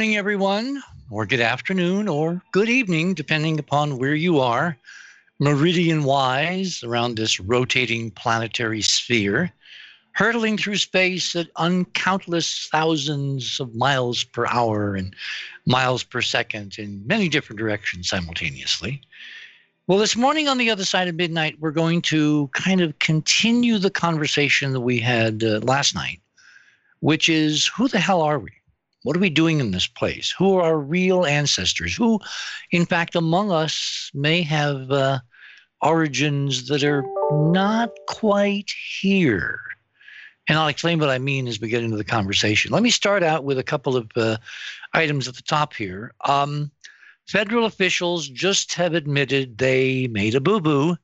Morning, everyone, or good afternoon, or good evening, depending upon where you are, meridian wise around this rotating planetary sphere, hurtling through space at uncountless thousands of miles per hour and miles per second in many different directions simultaneously. Well, this morning on the other side of midnight, we're going to kind of continue the conversation that we had uh, last night, which is who the hell are we? What are we doing in this place? Who are our real ancestors? Who, in fact, among us may have uh, origins that are not quite here? And I'll explain what I mean as we get into the conversation. Let me start out with a couple of uh, items at the top here. Um, federal officials just have admitted they made a boo boo.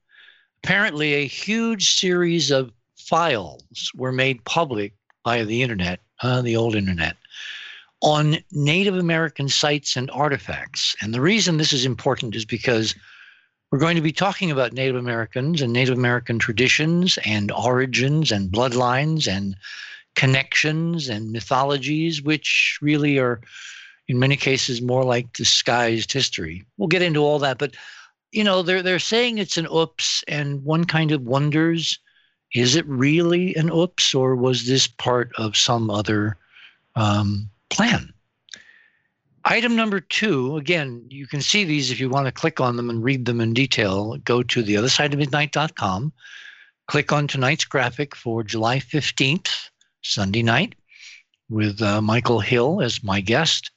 Apparently, a huge series of files were made public via the internet, uh, the old internet, on Native American sites and artifacts. And the reason this is important is because we're going to be talking about Native Americans and Native American traditions and origins and bloodlines and connections and mythologies, which really are, in many cases, more like disguised history. We'll get into all that, but you know, they're they're saying it's an oops, and one kind of wonders, is it really an oops, or was this part of some other um, plan. Item number two, again, you can see these if you want to click on them and read them in detail. Go to the other side of midnight.com, click on tonight's graphic for July 15th, Sunday night, with uh, Michael Hill as my guest.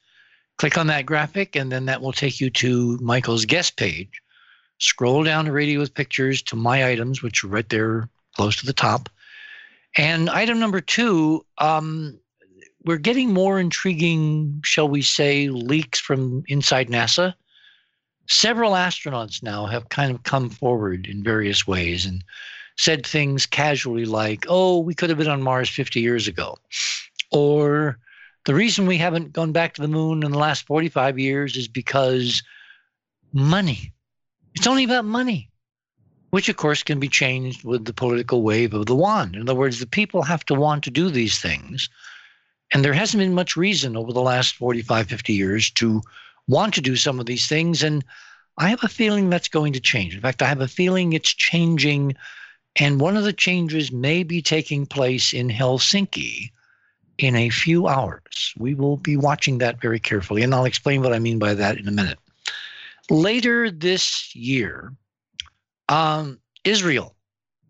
Click on that graphic, and then that will take you to Michael's guest page. Scroll down to Radio with Pictures to my items, which are right there close to the top. And item number two, um, we're getting more intriguing, shall we say, leaks from inside NASA. Several astronauts now have kind of come forward in various ways and said things casually like, oh, we could have been on Mars 50 years ago. Or the reason we haven't gone back to the moon in the last 45 years is because money. It's only about money, which of course can be changed with the political wave of the wand. In other words, the people have to want to do these things and there hasn't been much reason over the last 45, 50 years to want to do some of these things. And I have a feeling that's going to change. In fact, I have a feeling it's changing. And one of the changes may be taking place in Helsinki in a few hours. We will be watching that very carefully. And I'll explain what I mean by that in a minute. Later this year, um, Israel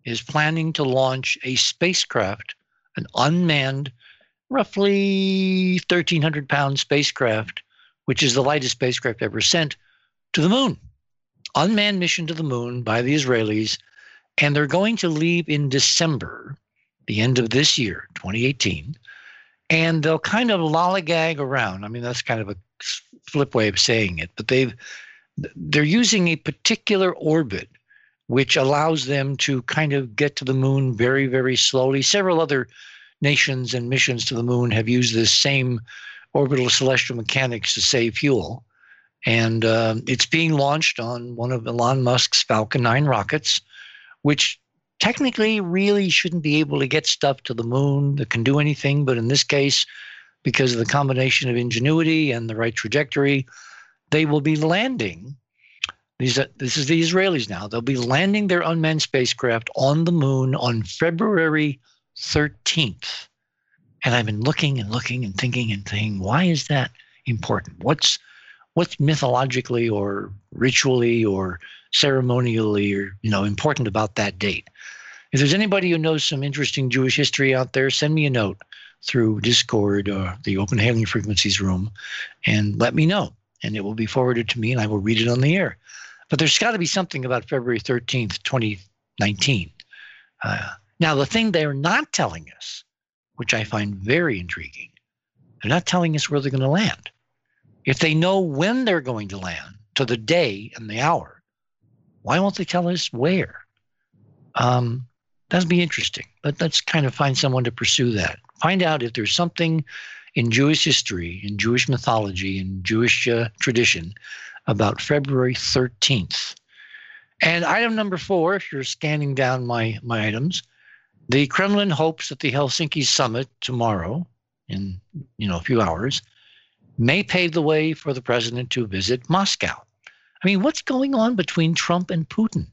is planning to launch a spacecraft, an unmanned roughly 1,300 pound spacecraft, which is the lightest spacecraft ever sent to the moon. Unmanned mission to the moon by the Israelis. And they're going to leave in December, the end of this year, 2018. And they'll kind of lollygag around. I mean, that's kind of a flip way of saying it, but they've they're using a particular orbit which allows them to kind of get to the moon very, very slowly. Several other nations and missions to the moon have used this same orbital celestial mechanics to save fuel. And uh, it's being launched on one of Elon Musk's Falcon 9 rockets, which technically really shouldn't be able to get stuff to the moon that can do anything. But in this case, because of the combination of ingenuity and the right trajectory, they will be landing. These are, this is the Israelis now. They'll be landing their unmanned spacecraft on the moon on February 13th. And I've been looking and looking and thinking and thinking, why is that important? What's what's mythologically or ritually or ceremonially or you know important about that date? If there's anybody who knows some interesting Jewish history out there, send me a note through Discord or the Open Hailing Frequencies room and let me know. And it will be forwarded to me and I will read it on the air. But there's got to be something about February 13th, 2019. Uh, now, the thing they're not telling us, which I find very intriguing, they're not telling us where they're going to land. If they know when they're going to land to the day and the hour, why won't they tell us where? Um, that'd be interesting. But let's kind of find someone to pursue that. Find out if there's something in Jewish history, in Jewish mythology, in Jewish uh, tradition about February 13th. And item number four, if you're scanning down my, my items, the Kremlin hopes that the Helsinki summit tomorrow, in you know a few hours, may pave the way for the president to visit Moscow. I mean, what's going on between Trump and Putin?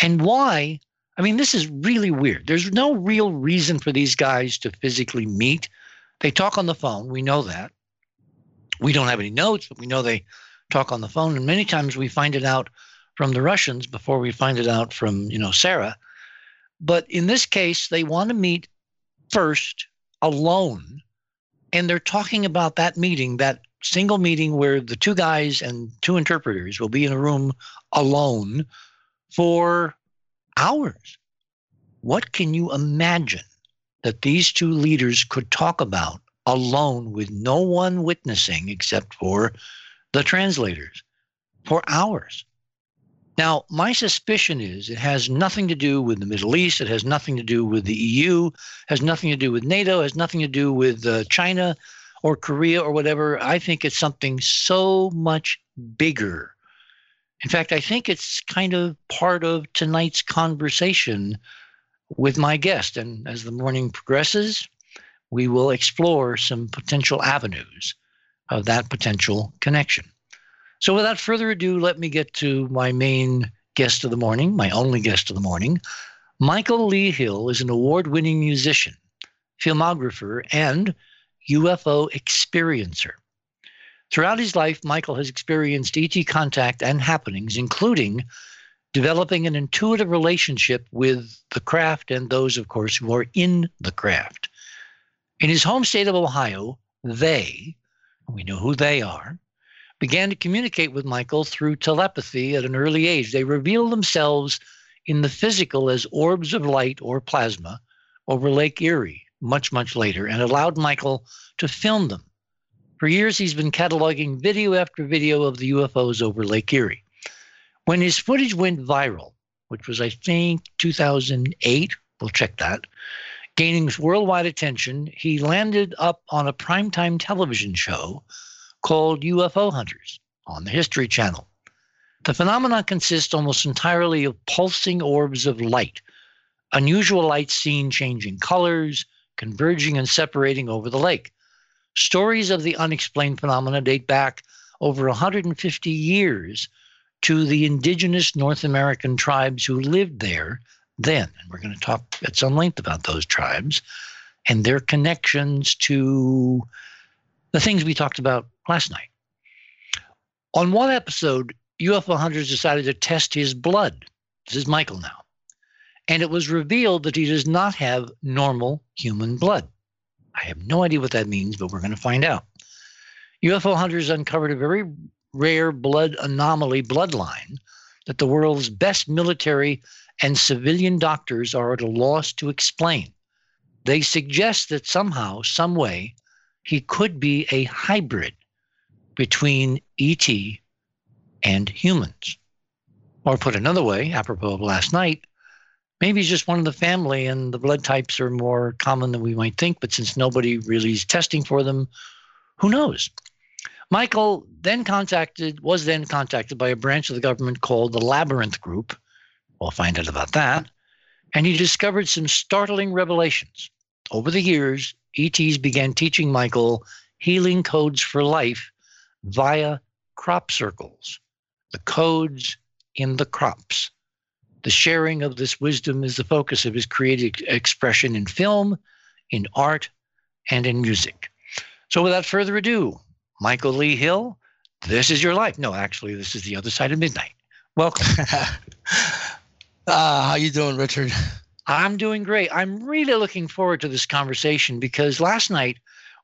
And why? I mean, this is really weird. There's no real reason for these guys to physically meet. They talk on the phone. We know that. We don't have any notes, but we know they talk on the phone. And many times we find it out from the Russians before we find it out from, you know, Sarah. But in this case, they want to meet first alone. And they're talking about that meeting, that single meeting where the two guys and two interpreters will be in a room alone for hours. What can you imagine that these two leaders could talk about alone with no one witnessing except for the translators for hours? Now, my suspicion is it has nothing to do with the Middle East. It has nothing to do with the EU, has nothing to do with NATO, has nothing to do with uh, China or Korea or whatever. I think it's something so much bigger. In fact, I think it's kind of part of tonight's conversation with my guest. And as the morning progresses, we will explore some potential avenues of that potential connection. So, without further ado, let me get to my main guest of the morning, my only guest of the morning. Michael Lee Hill is an award winning musician, filmographer, and UFO experiencer. Throughout his life, Michael has experienced ET contact and happenings, including developing an intuitive relationship with the craft and those, of course, who are in the craft. In his home state of Ohio, they, we know who they are, began to communicate with Michael through telepathy at an early age. They revealed themselves in the physical as orbs of light or plasma over Lake Erie much, much later and allowed Michael to film them. For years, he's been cataloging video after video of the UFOs over Lake Erie. When his footage went viral, which was, I think, 2008, we'll check that, gaining worldwide attention, he landed up on a primetime television show called UFO Hunters on the History Channel. The phenomenon consists almost entirely of pulsing orbs of light, unusual light seen changing colors, converging and separating over the lake. Stories of the unexplained phenomena date back over 150 years to the indigenous North American tribes who lived there then. And we're going to talk at some length about those tribes and their connections to the things we talked about last night. On one episode, UFO hunters decided to test his blood. This is Michael now and it was revealed that he does not have normal human blood. I have no idea what that means, but we're going to find out. UFO hunters uncovered a very rare blood anomaly bloodline that the world's best military and civilian doctors are at a loss to explain. They suggest that somehow, some way, he could be a hybrid between ET and humans. Or put another way, apropos of last night, maybe he's just one of the family and the blood types are more common than we might think. But since nobody really is testing for them, who knows? Michael then contacted, was then contacted by a branch of the government called the Labyrinth Group. We'll find out about that. And he discovered some startling revelations. Over the years, ETs began teaching Michael healing codes for life via crop circles, the codes in the crops. The sharing of this wisdom is the focus of his creative expression in film, in art, and in music. So without further ado, Michael Lee Hill, this is your life. No, actually, this is the other side of midnight. Welcome. uh, how you doing, Richard? I'm doing great. I'm really looking forward to this conversation because last night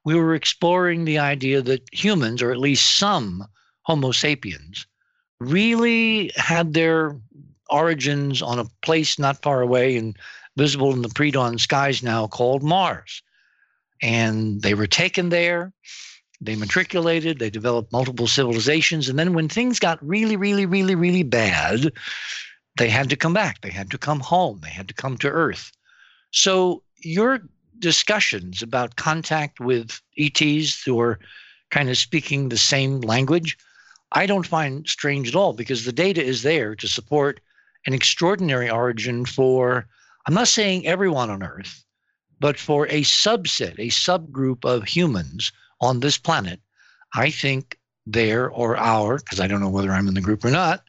we were exploring the idea that humans, or at least some Homo sapiens, really had their origins on a place not far away and visible in the pre dawn skies now called Mars. And they were taken there, they matriculated, they developed multiple civilizations. And then when things got really, really, really, really bad, they had to come back. They had to come home. They had to come to Earth. So your discussions about contact with ETs who are kind of speaking the same language, I don't find strange at all because the data is there to support an extraordinary origin for, I'm not saying everyone on Earth, but for a subset, a subgroup of humans on this planet, I think their or our, because I don't know whether I'm in the group or not,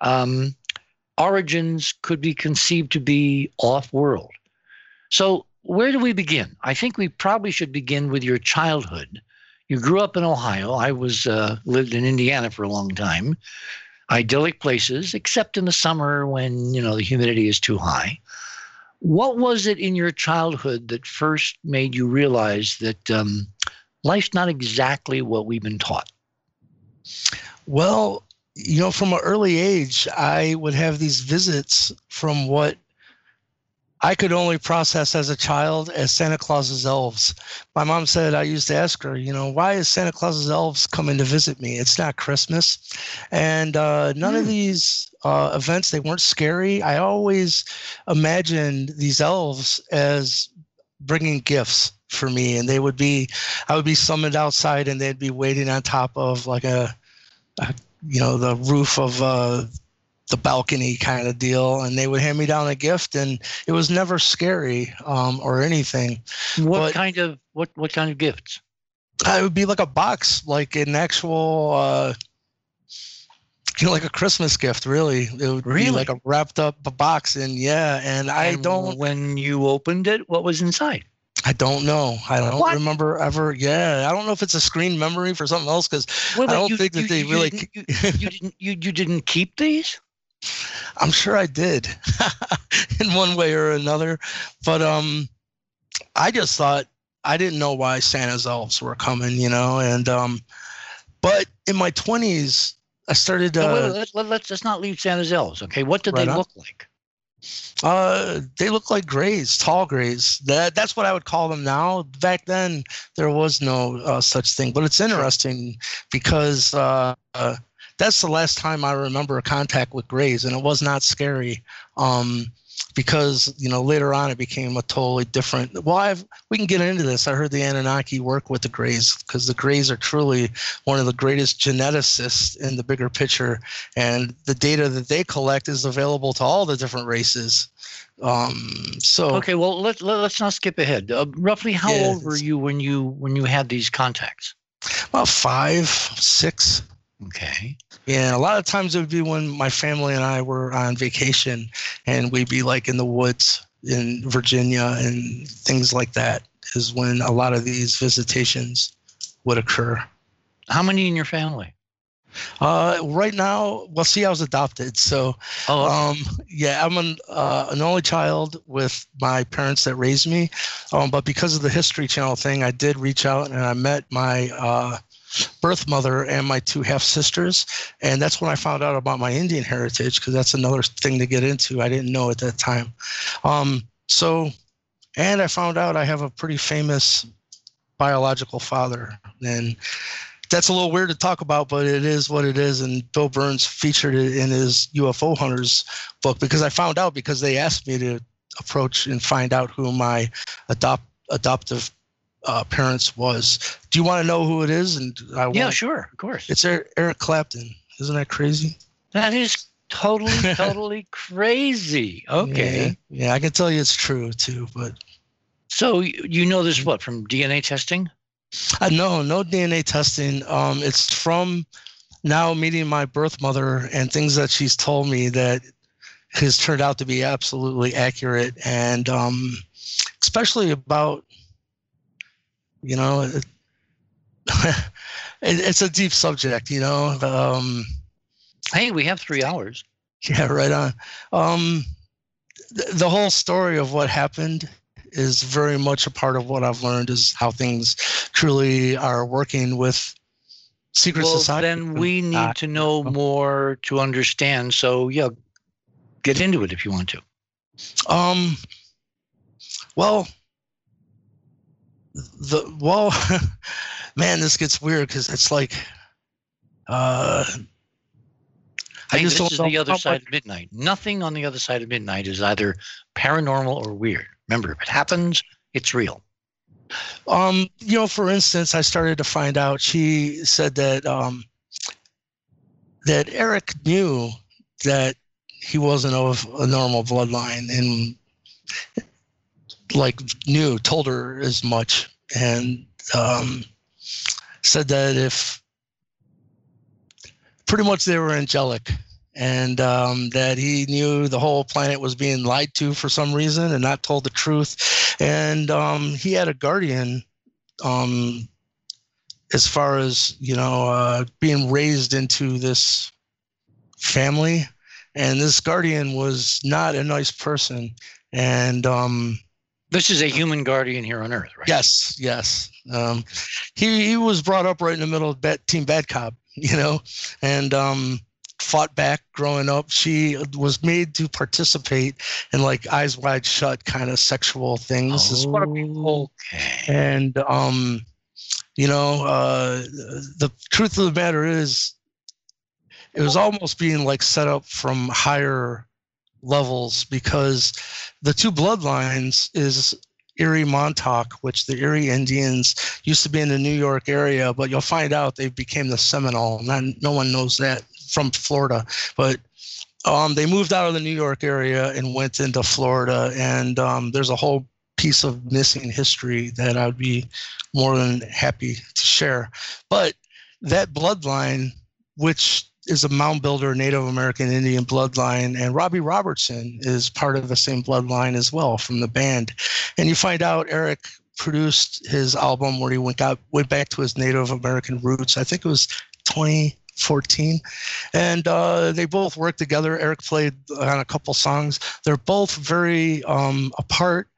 um, origins could be conceived to be off world. So, where do we begin? I think we probably should begin with your childhood. You grew up in Ohio. I was uh, lived in Indiana for a long time. Idyllic places, except in the summer when you know the humidity is too high. What was it in your childhood that first made you realize that um, life's not exactly what we've been taught? Well, you know, from an early age, I would have these visits from what I could only process as a child as Santa Claus's elves. My mom said I used to ask her, you know, why is Santa Claus's elves coming to visit me? It's not Christmas, and uh, none mm. of hmm. these uh, events they weren't scary. I always imagined these elves as bringing gifts for me, and they would be, I would be summoned outside, and they'd be waiting on top of like a, a you know, the roof of uh, the balcony kind of deal and they would hand me down a gift and it was never scary um, or anything what but kind of what what kind of gifts it would be like a box like an actual uh, you know like a christmas gift really it would really? be like a wrapped up box and yeah and, and i don't when you opened it what was inside I don't know. I don't what? remember ever. Yeah, I don't know if it's a screen memory for something else because I don't you, think that you, they you really. Didn't, you, didn't. You, you didn't keep these. I'm sure I did in one way or another. But um, I just thought I didn't know why Santa's elves were coming, you know. And um, but in my 20s, I started. Uh, wait, wait, let, us let's not leave Santa's elves. Okay, what did right they on? look like? Uh, they look like grays, tall grays. That that's what I would call them now. Back then, there was no uh, such thing. But it's interesting because uh, uh that's the last time I remember a contact with Greys, and it was not scary. Um, because you know later on it became a totally different. Well, I've, we can get into this. I heard the Anunnaki work with the Greys because the Greys are truly one of the greatest geneticists in the bigger picture, and the data that they collect is available to all the different races. Um, so okay, well let, let us not skip ahead. Uh, roughly, how yeah, old were you when you when you had these contacts? About five, six. Okay. Yeah, a lot of times it would be when my family and I were on vacation and we'd be like in the woods in Virginia and things like that is when a lot of these visitations would occur. How many in your family? Uh, right now, well, see, I was adopted, so oh, um, yeah, I'm an uh, an only child with my parents that raised me. Um, but because of the History Channel thing, I did reach out and I met my uh, birth mother and my two half sisters. And that's when I found out about my Indian heritage, because that's another thing to get into. I didn't know at that time. Um, so, and I found out I have a pretty famous biological father. And that's a little weird to talk about, but it is what it is. And Bill Birnes featured it in his UFO Hunters book because I found out because they asked me to approach and find out who my adopt adoptive uh, parents was. Do you want to know who it is? And I yeah, sure, of course. It's Eric Clapton. Isn't that crazy? That is totally, totally crazy. Okay. Yeah, yeah, I can tell you it's true too. But so you know this what from DNA testing? Uh, no, no DNA testing. Um, it's from now meeting my birth mother and things that she's told me that has turned out to be absolutely accurate, and um, especially about you know, it, it's a deep subject. You know. Um, hey, we have three hours. Yeah, right on. Um, th- the whole story of what happened is very much a part of what I've learned is how things truly are working with secret well, society. Then we need to know more to understand. So yeah, get into it if you want to. Um. Well, the well, man, this gets weird because it's like, uh, I just this is the other side of midnight. Nothing on the other side of midnight is either paranormal or weird. Remember, if it happens, it's real. Um, you know, for instance, I started to find out. She said that um, that Eric knew that he wasn't of a normal bloodline, and like knew, told her as much. And um, said that if pretty much they were angelic and um, that he knew the whole planet was being lied to for some reason and not told the truth. And um, he had a guardian um, as far as, you know, uh, being raised into this family. And this guardian was not a nice person. And um, this is a human guardian here on Earth, right? Yes, yes. Um, he he was brought up right in the middle of bad, Team Bad Cop, you know, and um, fought back growing up. She was made to participate in like eyes wide shut kind of sexual things. Oh, what people, okay. And um, you know, uh, the truth of the matter is, it was almost being like set up from higher levels because the two bloodlines is Erie Montauk, which the Erie Indians used to be in the New York area, but you'll find out they became the Seminole. Not, no one knows that from Florida, but um, they moved out of the New York area and went into Florida. And um, there's a whole piece of missing history that I'd be more than happy to share. But that bloodline, which is a mound builder Native American Indian bloodline, and Robbie Robertson is part of the same bloodline as well from the band. And you find out Eric produced his album where he went got went back to his Native American roots. I think it was 2014, and uh, they both worked together. Eric played on a couple songs. They're both very um, a part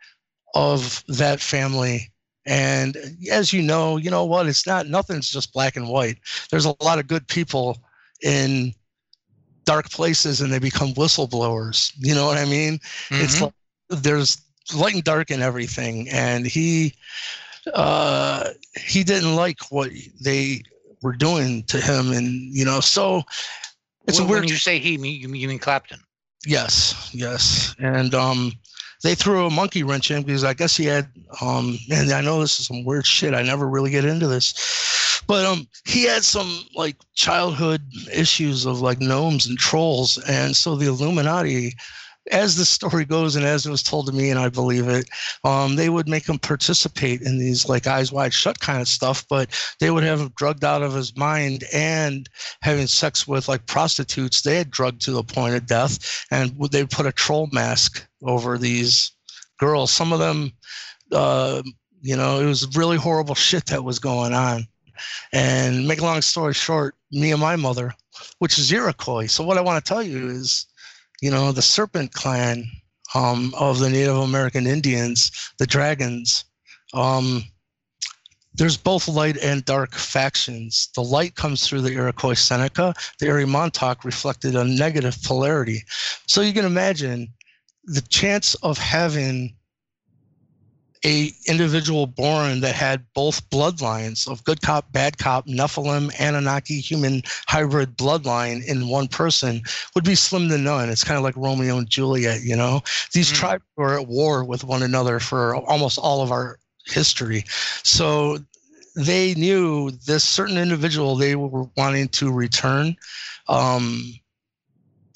of that family and as you know, you know what? It's not nothing's just black and white. There's a lot of good people in dark places and they become whistleblowers. You know what I mean? Mm-hmm. It's like there's light and dark in everything. And he uh, he didn't like what they were doing to him, and you know, so it's when, a weird. When you say he, you mean, you mean Clapton? Yes, yes, and um, they threw a monkey wrench in because I guess he had um and I know this is some weird shit. I never really get into this. But um he had some like childhood issues of like gnomes and trolls. And so the Illuminati as the story goes and as it was told to me and i believe it um, they would make him participate in these like eyes wide shut kind of stuff. But they would have him drugged out of his mind and having sex with like prostitutes. They had drugged to the point of death. And they'd put a troll mask over these girls. Some of them uh, you know it was really horrible shit that was going on and make a long story short me and my mother which is iroquois so what i want to tell you is you know, the Serpent Clan um, of the Native American Indians, the Dragons. Um, there's both light and dark factions. The light comes through the Iroquois Seneca. The Erie Montauk reflected a negative polarity. So you can imagine the chance of having a individual born that had both bloodlines of good cop, bad cop, Nephilim, Anunnaki, human hybrid bloodline in one person would be slim to none. It's kind of like Romeo and Juliet, you know? These mm. tribes were at war with one another for almost all of our history. So they knew this certain individual they were wanting to return. Um,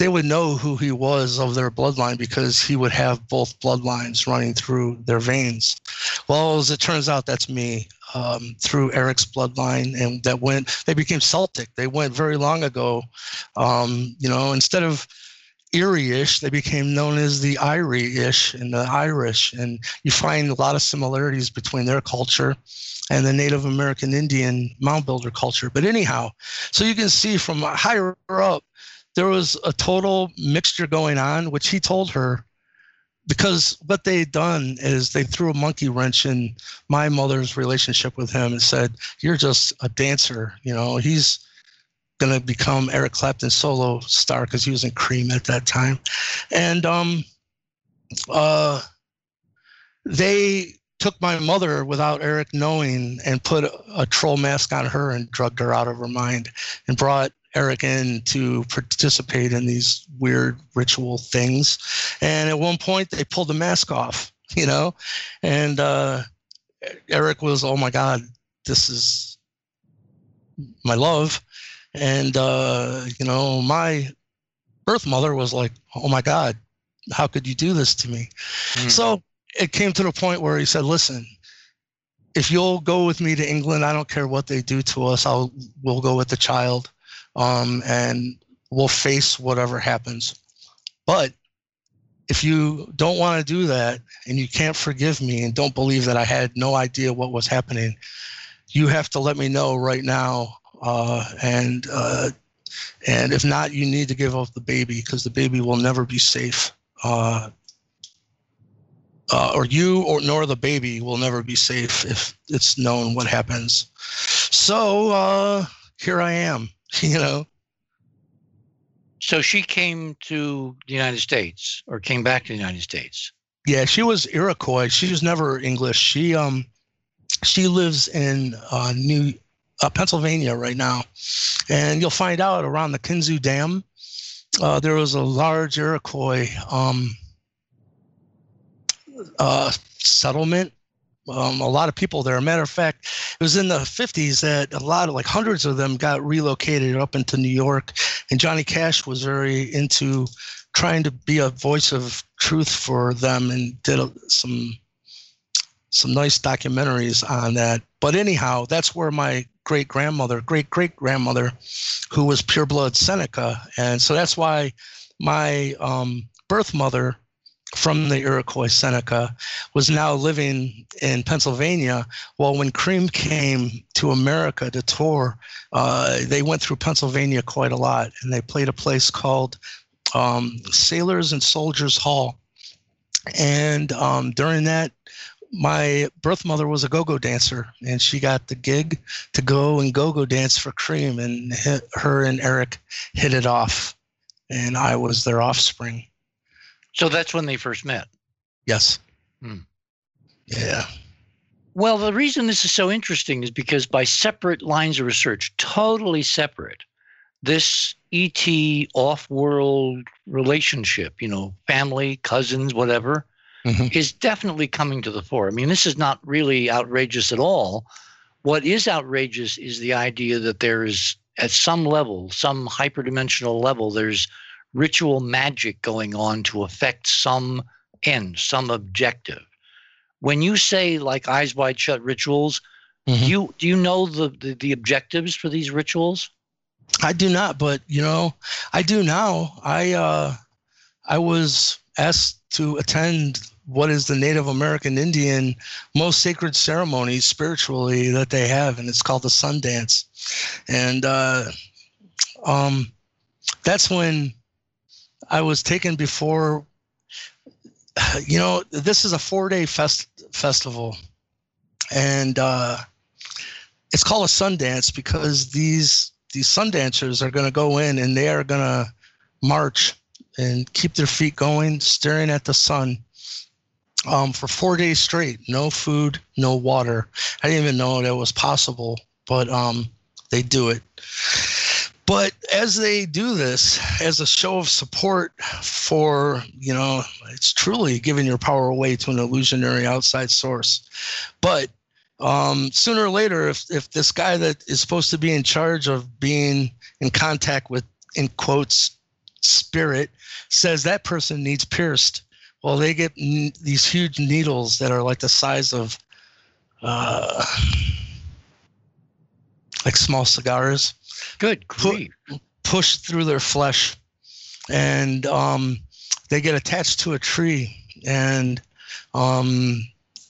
they would know who he was of their bloodline because he would have both bloodlines running through their veins. Well, as it turns out, that's me um, through Eric's bloodline, and that went. They became Celtic. They went very long ago. Um, you know, instead of Erie-ish, they became known as the Irie-ish and the Irish, and you find a lot of similarities between their culture and the Native American Indian mound builder culture. But anyhow, so you can see from higher up there was a total mixture going on, which he told her because what they had done is they threw a monkey wrench in my mother's relationship with him and said, You're just a dancer. You know, he's going to become Eric Clapton's solo star because he was in Cream at that time. And um, uh, they took my mother without Eric knowing and put a, a troll mask on her and drugged her out of her mind and brought Eric in to participate in these weird ritual things. And at one point, they pulled the mask off, you know, and uh, Eric was, oh my God, this is my love. And, uh, you know, my birth mother was like, oh my God, how could you do this to me? Mm. So it came to the point where he said, listen, if you'll go with me to England, I don't care what they do to us. I'll we'll go with the child, um, and we'll face whatever happens. But if you don't want to do that and you can't forgive me and don't believe that I had no idea what was happening, you have to let me know right now. Uh, and uh, and if not, you need to give up the baby because the baby will never be safe. Uh, uh, or you or nor the baby will never be safe if it's known what happens. So uh, here I am, you know. So she came to the United States or came back to the United States. Yeah, she was Iroquois. She was never English. She um she lives in uh, New uh, Pennsylvania right now, and you'll find out around the Kinzua Dam. Uh, there was a large Iroquois um, uh, settlement. Um, a lot of people there. A matter of fact, it was in the 50s that a lot of like hundreds of them got relocated up into New York. And Johnny Cash was very into trying to be a voice of truth for them and did some some nice documentaries on that. But anyhow, that's where my great grandmother, great great grandmother, who was pure blood Seneca, and so that's why my um, birth mother from the Iroquois Seneca was now living in Pennsylvania. Well, when Cream came to America to tour, uh, they went through Pennsylvania quite a lot, and they played a place called um, Sailors and Soldiers Hall. And um, during that, my birth mother was a go-go dancer, and she got the gig to go and go-go dance for Cream, and her and Eric hit it off, and I was their offspring. So that's when they first met. Yes. Hmm. Yeah. Well, the reason this is so interesting is because by separate lines of research, totally separate, this ET off world relationship, you know, family, cousins, whatever, mm-hmm. is definitely coming to the fore. I mean, this is not really outrageous at all. What is outrageous is the idea that there is, at some level, some hyperdimensional level, there's ritual magic going on to affect some end, some objective. When you say like eyes wide shut rituals, mm-hmm. do you do you know the, the, the objectives for these rituals? I do not, but you know, I do now. I uh I was asked to attend what is the Native American Indian most sacred ceremony spiritually that they have, and it's called the Sun Dance. And uh, um, that's when I was taken before. You know, this is a four-day fest festival, and uh, it's called a sun dance because these these sun dancers are going to go in and they are going to march and keep their feet going, staring at the sun um, for four days straight. No food, no water. I didn't even know that was possible, but um, they do it. But as they do this, as a show of support for, you know, it's truly giving your power away to an illusionary outside source. But um, sooner or later, if, if this guy that is supposed to be in charge of being in contact with, in quotes, spirit, says that person needs pierced, well, they get n- these huge needles that are like the size of, uh, like small cigars Good grief. Pu- push through their flesh, and um, they get attached to a tree, and um,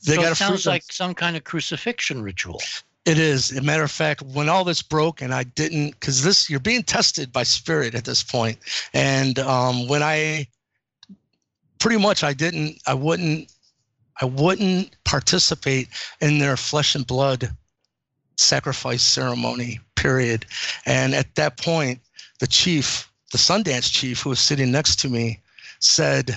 they so got. It sounds like some kind of crucifixion ritual. It is. As a matter of fact, when all this broke, and I didn't, because this you're being tested by spirit at this point, and um, when I pretty much I didn't, I wouldn't, I wouldn't participate in their flesh and blood sacrifice ceremony period. And at that point, the chief, the Sundance chief, who was sitting next to me, said,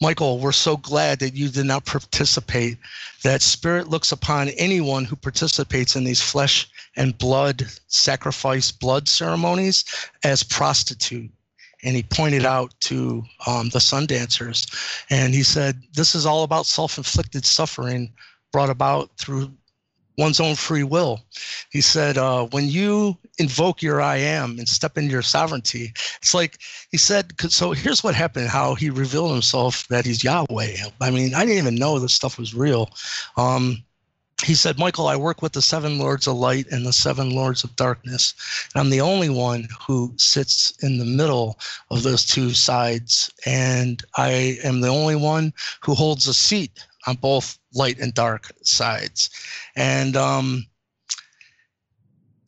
Michael, we're so glad that you did not participate. That spirit looks upon anyone who participates in these flesh and blood sacrifice blood ceremonies as prostitute. And he pointed out to um, the sun dancers, and he said, This is all about self inflicted suffering brought about through one's own free will. He said, uh, when you invoke your I am and step into your sovereignty, it's like he said, so here's what happened, how he revealed himself that he's Yahweh. I mean, I didn't even know this stuff was real. Um, he said, Michael, I work with the seven lords of light and the seven lords of darkness. And I'm the only one who sits in the middle of those two sides. And I am the only one who holds a seat on both light and dark sides. And um,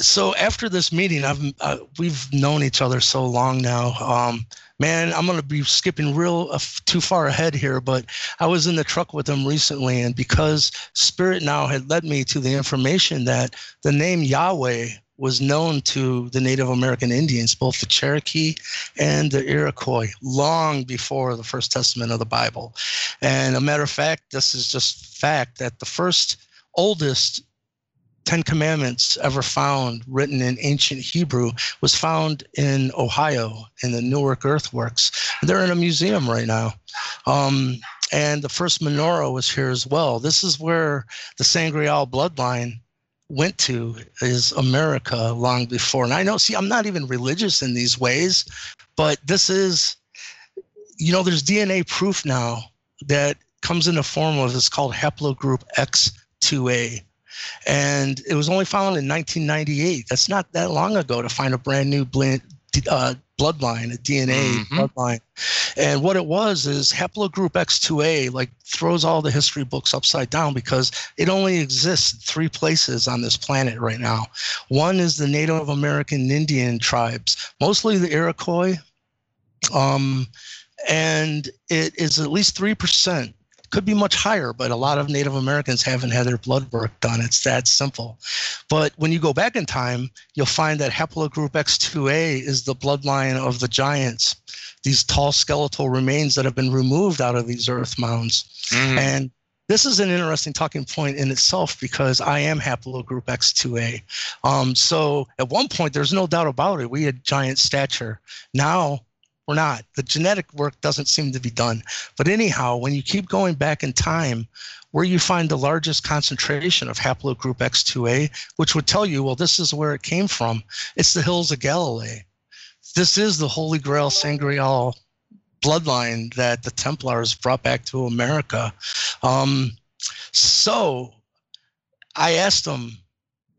so after this meeting, I've uh, we've known each other so long now. Um, man, I'm to be skipping real uh, too far ahead here, but I was in the truck with him recently, and because Spirit now had led me to the information that the name Yahweh was known to the Native American Indians, both the Cherokee and the Iroquois, long before the First Testament of the Bible. And a matter of fact, this is just fact that the first oldest Ten Commandments ever found written in ancient Hebrew was found in Ohio in the Newark Earthworks. They're in a museum right now. Um, and the first menorah was here as well. This is where the Sangreal bloodline went to is America long before. And I know, see, I'm not even religious in these ways, but this is, you know, there's DNA proof now that comes in the form of it's called haplogroup X2A. And it was only found in 1998. That's not that long ago to find a brand new blend, uh, bloodline, a DNA mm-hmm. bloodline. And what it was is haplogroup X2A like throws all the history books upside down because it only exists three places on this planet right now. One is the Native American Indian tribes, mostly the Iroquois. Um, and it is at least 3% could be much higher, but a lot of Native Americans haven't had their blood work done. It's that simple. But when you go back in time, you'll find that haplogroup X2A is the bloodline of the giants, these tall skeletal remains that have been removed out of these earth mounds. Mm. And this is an interesting talking point in itself because I am haplogroup X2A. Um, so at one point, there's no doubt about it. We had giant stature. Now we're not. The genetic work doesn't seem to be done. But anyhow, when you keep going back in time, where you find the largest concentration of haplogroup X2A, which would tell you, well, this is where it came from. It's the hills of Galilee. This is the Holy Grail Sangreal bloodline that the Templars brought back to America. Um, so I asked them,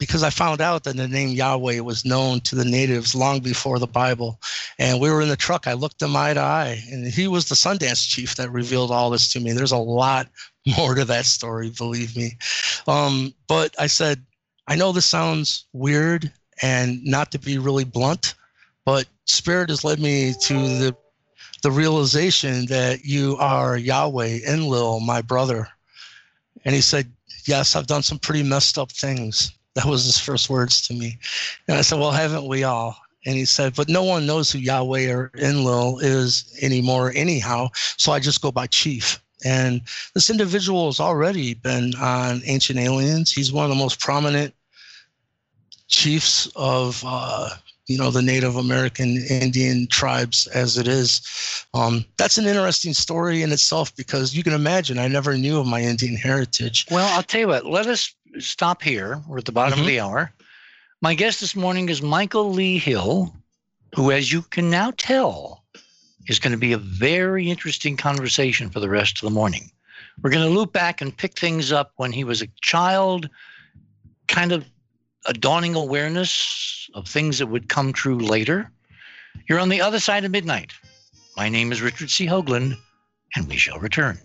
because I found out that the name Yahweh was known to the natives long before the Bible. And we were in the truck. I looked him eye to eye, and he was the Sundance chief that revealed all this to me. There's a lot more to that story, believe me. Um, but I said, I know this sounds weird and not to be really blunt, but Spirit has led me to the the realization that you are Yahweh, Enlil, my brother. And he said, Yes, I've done some pretty messed up things. That was his first words to me. And I said, Well, haven't we all? And he said, But no one knows who Yahweh or Enlil is anymore, anyhow. So I just go by Chief. And this individual has already been on Ancient Aliens. He's one of the most prominent chiefs of uh, you know the Native American Indian tribes as it is. Um, that's an interesting story in itself because you can imagine I never knew of my Indian heritage. Well, I'll tell you what. Let us stop here. We're at the bottom mm-hmm. of the hour. My guest this morning is Michael Lee Hill, who, as you can now tell, is going to be a very interesting conversation for the rest of the morning. We're going to loop back and pick things up when he was a child, kind of a dawning awareness of things that would come true later. You're on the other side of midnight. My name is Richard C. Hoagland, and we shall return.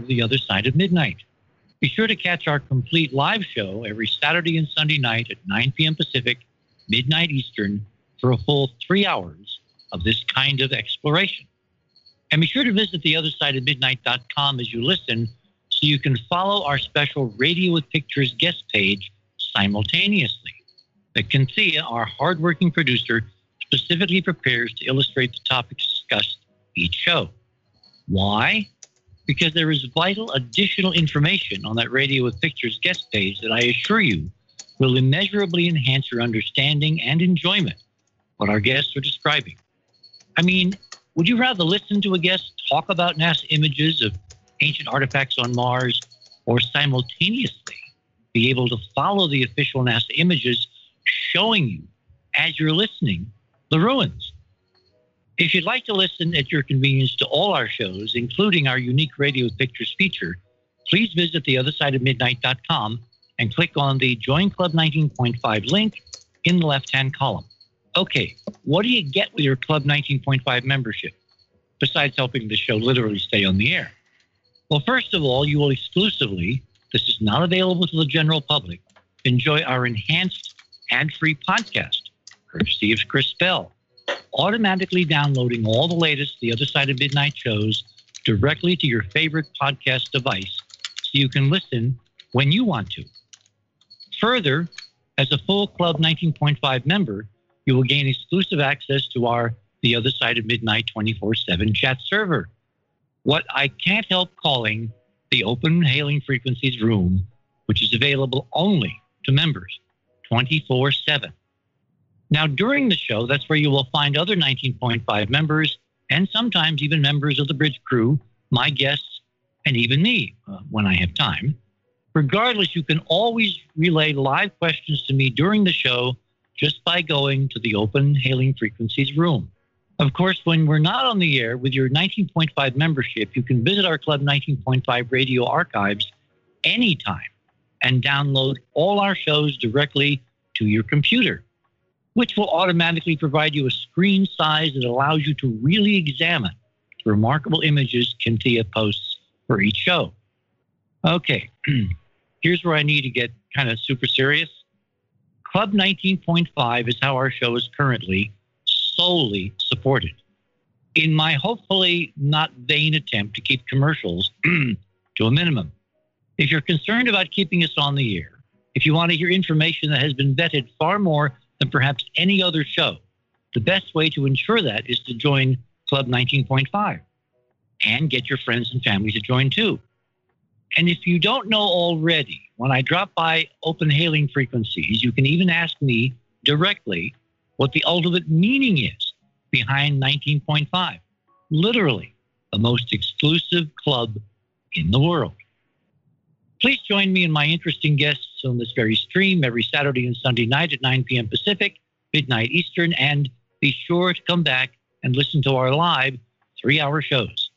Of The Other Side of Midnight. Be sure to catch our complete live show every Saturday and Sunday night at 9 p.m. Pacific, midnight Eastern, for a full three hours of this kind of exploration. And be sure to visit the other side of midnight.com as you listen so you can follow our special Radio with Pictures guest page simultaneously. Cynthia, our hardworking producer, specifically prepares to illustrate the topics discussed each show. Why? Because there is vital additional information on that Radio with Pictures guest page that I assure you will immeasurably enhance your understanding and enjoyment what our guests are describing. I mean, would you rather listen to a guest talk about NASA images of ancient artifacts on Mars or simultaneously be able to follow the official NASA images showing you as you're listening the ruins? If you'd like to listen at your convenience to all our shows, including our unique Radio Pictures feature, please visit theothersideofmidnight.com and click on the Join Club 19.5 link in the left hand column. Okay, what do you get with your Club 19.5 membership besides helping the show literally stay on the air? Well, first of all, you will exclusively, this is not available to the general public, enjoy our enhanced ad free podcast, courtesy of Chris Bell, automatically downloading all the latest The Other Side of Midnight shows directly to your favorite podcast device so you can listen when you want to. Further, as a full Club 19.5 member, you will gain exclusive access to our The Other Side of Midnight 24 7 chat server. What I can't help calling the Open Hailing Frequencies Room, which is available only to members 24 7. Now, during the show, that's where you will find other 19.5 members and sometimes even members of the bridge crew, my guests, and even me uh, when I have time. Regardless, you can always relay live questions to me during the show just by going to the open hailing frequencies room. Of course, when we're not on the air with your 19.5 membership, you can visit our Club 19.5 radio archives anytime and download all our shows directly to your computer, which will automatically provide you a screen size that allows you to really examine the remarkable images Cynthia posts for each show. Okay, here's where I need to get kind of super serious. Club 19.5 is how our show is currently solely supported. In my hopefully not vain attempt to keep commercials to a minimum, if you're concerned about keeping us on the air, if you want to hear information that has been vetted far more than perhaps any other show, the best way to ensure that is to join Club 19.5 and get your friends and family to join too. And if you don't know already, when I drop by open hailing frequencies, you can even ask me directly what the ultimate meaning is behind 19.5. Literally, the most exclusive club in the world. Please join me and my interesting guests on this very stream every Saturday and Sunday night at 9 p.m. Pacific, midnight Eastern, and be sure to come back and listen to our live three hour shows.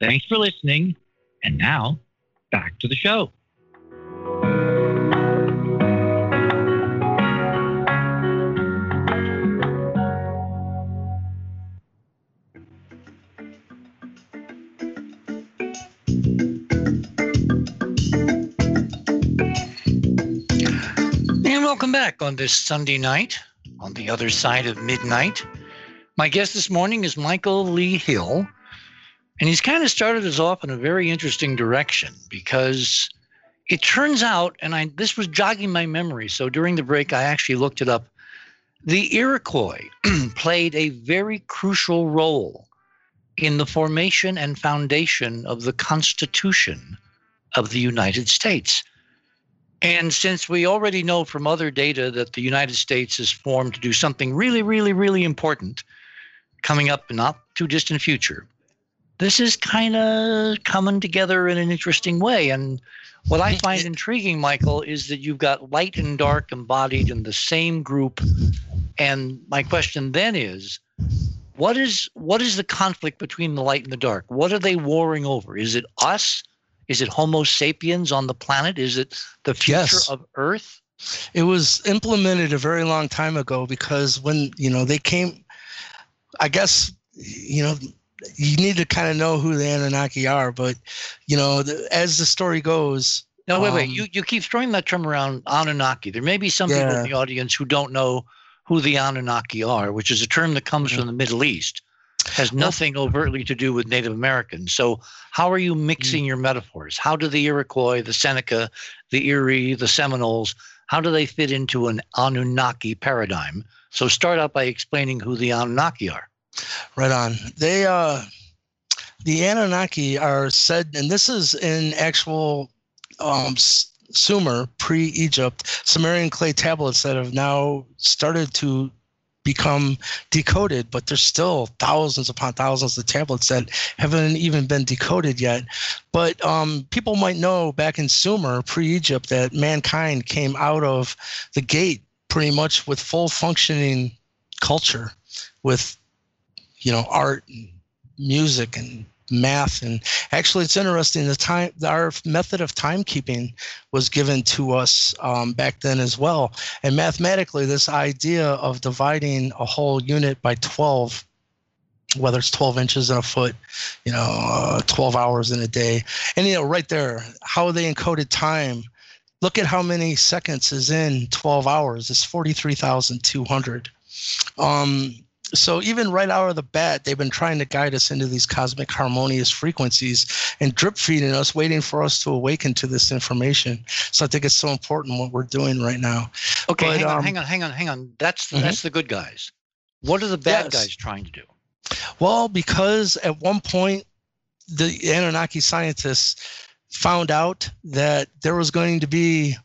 Thanks for listening. And now, back to the show. Back on this Sunday night on the other side of midnight. My guest this morning is Michael Lee Hill. And he's kind of started us off in a very interesting direction because it turns out, and I this was jogging my memory. So during the break, I actually looked it up. The Iroquois played a very crucial role in the formation and foundation of the Constitution of the United States. And since we already know from other data that the United States is formed to do something really, really, really important coming up in not too distant future, this is kind of coming together in an interesting way. And what I find intriguing, Michael, is that you've got light and dark embodied in the same group. And my question then is, what is what is the conflict between the light and the dark? What are they warring over? Is it us? Is it Homo sapiens on the planet? Is it the future yes. of Earth? It was implemented a very long time ago because when you know they came, I guess you know you need to kind of know who the Anunnaki are, but you know, the, as the story goes. No, wait, um, wait. You you keep throwing that term around Anunnaki. There may be some yeah. people in the audience who don't know who the Anunnaki are, which is a term that comes mm-hmm. from the Middle East, has nothing overtly to do with Native Americans. So, how are you mixing mm-hmm. your metaphors? How do the Iroquois, the Seneca, the Erie, the Seminoles, how do they fit into an Anunnaki paradigm? So, start out by explaining who the Anunnaki are. Right on. They, uh, the Anunnaki are said, and this is in actual um, Sumer, pre Egypt, Sumerian clay tablets that have now started to become decoded, but there's still thousands upon thousands of tablets that haven't even been decoded yet. But um, people might know back in Sumer, pre Egypt, that mankind came out of the gate pretty much with full functioning culture, with you know art and music and math. And actually it's interesting the time our method of timekeeping was given to us um, back then as well. And mathematically this idea of dividing a whole unit by 12 whether it's 12 inches in a foot you know uh, 12 hours in a day and you know right there how they encoded time. Look at how many seconds is in 12 hours. It's 43200 um, so even right out of the bat, they've been trying to guide us into these cosmic harmonious frequencies and drip feeding us, waiting for us to awaken to this information. So I think it's so important what we're doing right now. Okay, but, hang, on, um, hang on, hang on, hang on. That's mm-hmm. that's the good guys. What are the bad yes. guys trying to do? Well, because at one point the Anunnaki scientists found out that there was going to be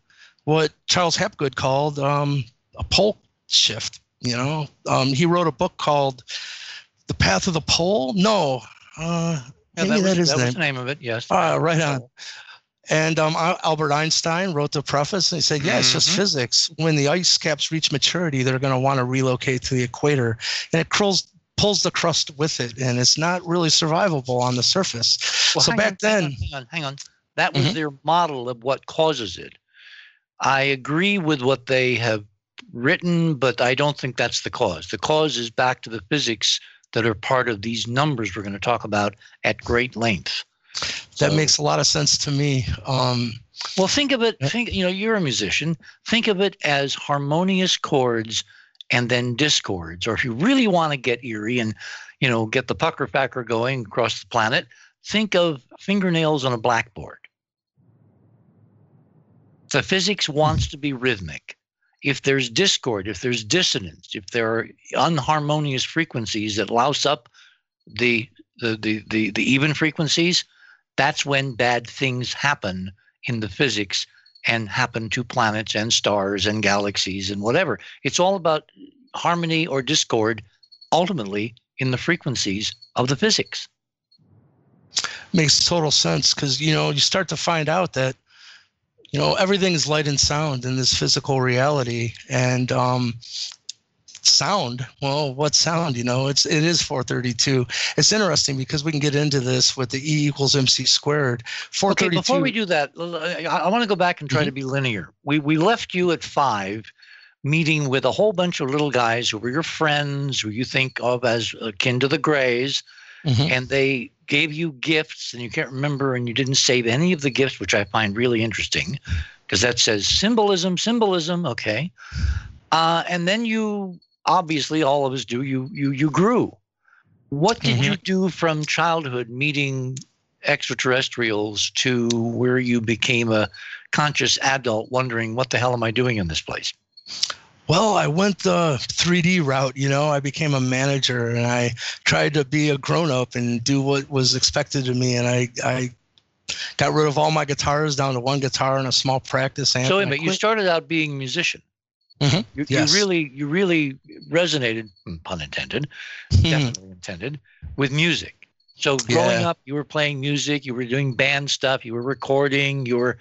what Charles Hapgood called um, a pole shift you know, um, he wrote a book called "The Path of the Pole." No, uh, yeah, maybe that, was, that is that was the name of it. Yes. Uh, right on. And um, Albert Einstein wrote the preface and he said, Yeah, it's just mm-hmm. physics. When the ice caps reach maturity, they're going to want to relocate to the equator. And it curls, pulls the crust with it. And it's not really survivable on the surface. Well, so back on, then. Hang on, hang on. That was mm-hmm. their model of what causes it. I agree with what they have written, but I don't think that's the cause. The cause is back to the physics that are part of these numbers we're going to talk about at great length. That so, makes a lot of sense to me. Um, well, think of it. Think you know you're a musician. Think of it as harmonious chords and then discords. Or if you really want to get eerie and you know get the pucker factor going across the planet, think of fingernails on a blackboard. The physics wants to be rhythmic if there's discord, if there's dissonance, if there are unharmonious frequencies that louse up the the the the, the even frequencies, that's when bad things happen in the physics and happen to planets and stars and galaxies and whatever. It's all about harmony or discord ultimately in the frequencies of the physics. Makes total sense because you know you start to find out that you know everything is light and sound in this physical reality and um, sound well what sound you know it's it is 432 it's interesting because we can get into this with the e equals mc squared 432 okay before we do that i, want to go back and try mm-hmm. to be linear we we left you at five meeting with a whole bunch of little guys who were your friends who you think of as akin to the grays mm-hmm. and they gave you gifts and you can't remember and you didn't save any of the gifts, which I find really interesting because that says symbolism, symbolism. Okay. Uh, and then you obviously all of us do you you you grew what did mm-hmm. you do from childhood meeting extraterrestrials to where you became a conscious adult wondering what the hell am i doing in this place well, I went the 3D route. You know, I became a manager and I tried to be a grown up and do what was expected of me. And I, I got rid of all my guitars down to one guitar and a small practice amp. So, wait a minute, you started out being a musician. Mm-hmm. You, yes. you, really, you really resonated, hmm, pun intended, mm-hmm. definitely intended, with music. So, growing yeah. up, you were playing music, you were doing band stuff, you were recording, you were,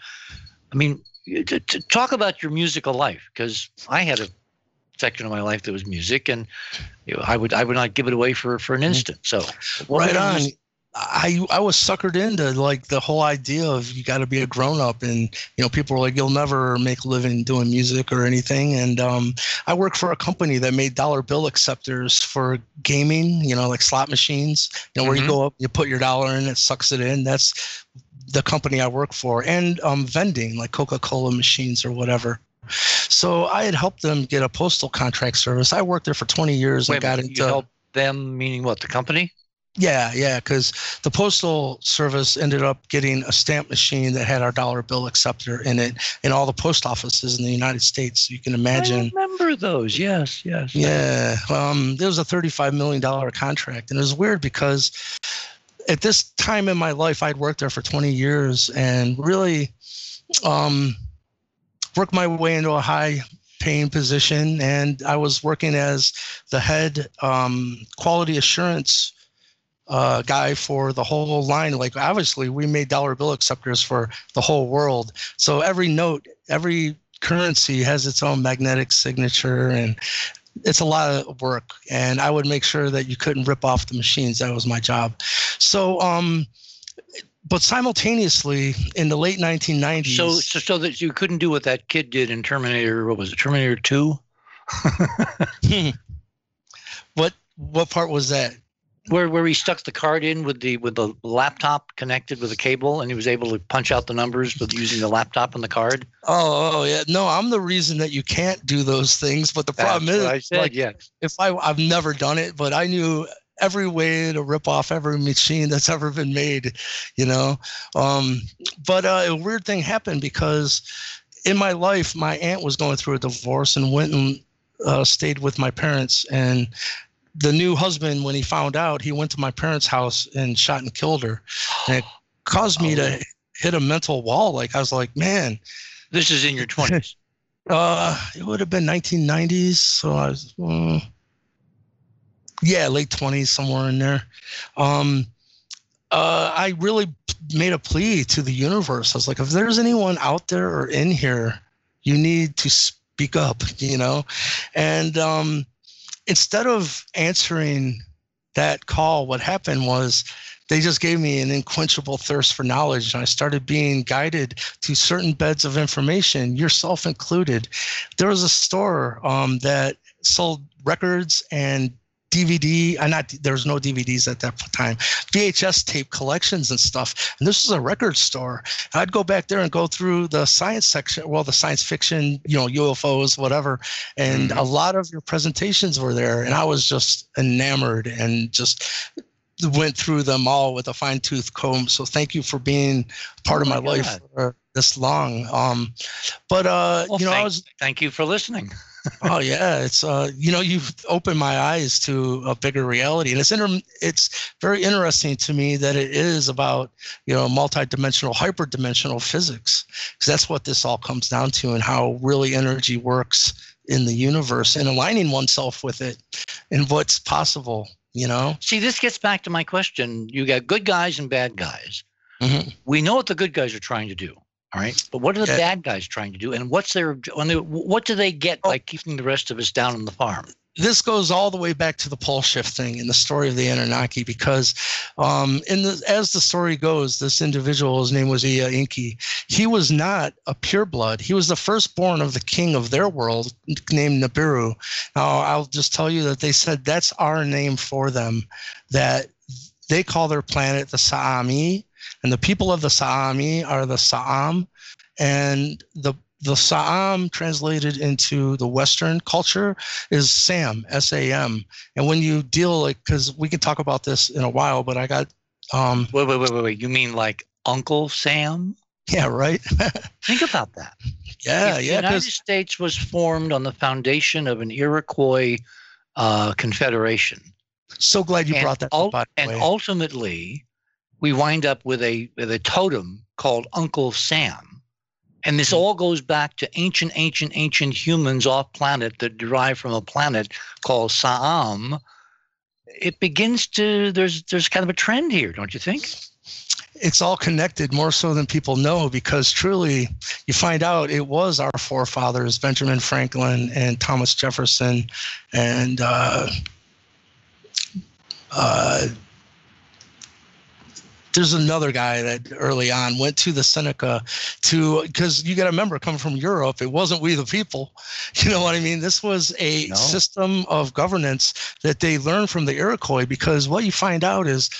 I mean, to, to talk about your musical life because I had a section of my life that was music, and you know, I would I would not give it away for for an mm-hmm. instant. So right on. I I was suckered into like the whole idea of you got to be a grown up, and you know people were like you'll never make a living doing music or anything. And um, I worked for a company that made dollar bill acceptors for gaming, you know, like slot machines. You know where mm-hmm. you go up, you put your dollar in, it sucks it in. That's the company I work for, and um, vending like Coca Cola machines or whatever. So I had helped them get a postal contract service. I worked there for 20 years Wait, and got into. You helped them, meaning what? The company? Yeah, yeah, because the postal service ended up getting a stamp machine that had our dollar bill acceptor in it in all the post offices in the United States. You can imagine. I remember those. Yes, yes. Yeah, um, there was a thirty-five million dollar contract, and it was weird because at this time in my life, I'd worked there for twenty years and really um, worked my way into a high paying position, and I was working as the head um, quality assurance uh, guy for the whole line. Like obviously, we made dollar bill acceptors for the whole world. So every note, every currency has its own magnetic signature, and it's a lot of work. And I would make sure that you couldn't rip off the machines. That was my job. So. Um, but simultaneously, in the late 1990s, so, so so that you couldn't do what that kid did in Terminator. What was it, Terminator Two? Hmm. what what part was that? where where he stuck the card in with the with the laptop connected with a cable and he was able to punch out the numbers with using the laptop and the card oh, oh, oh yeah no i'm the reason that you can't do those things but the That's problem is I said, like yeah. if i i've never done it but i knew every way to rip off every machine that's ever been made you know um, but uh, a weird thing happened because in my life my aunt was going through a divorce and went and uh, stayed with my parents and the new husband, when he found out, he went to my parents' house and shot and killed her. And it caused me Oh. to hit a mental wall. Like I was like, man, this is in your 20s uh, it would have been 1990s. So I was, uh, yeah, late 20s, somewhere in there. Um, uh, I really made a plea to the universe. I was like, if there's anyone out there or in here, you need to speak up, you know? And um, instead of answering that call, what happened was they just gave me an unquenchable thirst for knowledge. And I started being guided to certain beds of information, yourself included. There was a store um, that sold records and DVD, uh, not there was no DVDs at that time, VHS tape collections and stuff. And this was a record store. I'd go back there and go through the science section, well, the science fiction, you know, UFOs, whatever. And a lot of your presentations were there. And I was just enamored and just went through them all with a fine tooth comb. So thank you for being part Oh of my, my life for this long. Um, but uh, well, you know, thank, I was thank you for listening oh yeah it's uh you know you've opened my eyes to a bigger reality and it's inter- it's very interesting to me that it is about you know multidimensional hyperdimensional physics because that's what this all comes down to and how really energy works in the universe and aligning oneself with it and what's possible you know? See this gets back to my question. You got good guys and bad guys. Mhm. we know what the good guys are trying to do all right but what are the Yeah. bad guys trying to do and what's their when they, what do they get by keeping the rest of us down on the farm this goes all the way back to the pole shift thing in the story of the Anunnaki because um, in the as the story goes, this individual, his name was Ea Enki, he was not a pureblood. He was the firstborn of the king of their world named Nibiru. Now I'll just tell you that they said that's our name for them, that they call their planet the Saami, and the people of the Saami are the Saam, and the the Saam translated into the Western culture is Sam, S A M. And when you deal like, because we can talk about this in a while, but I got, um, wait wait wait wait wait you mean like uncle sam yeah, right, think about that yeah, the yeah, The United States was formed on the foundation of an Iroquois uh, confederation. so glad you and, brought that ul- up. And ultimately, we wind up with a with a totem called Uncle Sam, and this Hmm. all goes back to ancient, ancient, ancient humans off planet that derive from a planet called Saam. It begins to there's there's kind of a trend here, don't you think? it's all connected more so than people know because truly you find out it was our forefathers benjamin franklin and thomas jefferson and uh, uh, there's another guy that early on went to the Seneca to because you got to remember coming from Europe, it wasn't we the people. You know what I mean? This was a No. system of governance that they learned from the Iroquois because what you find out is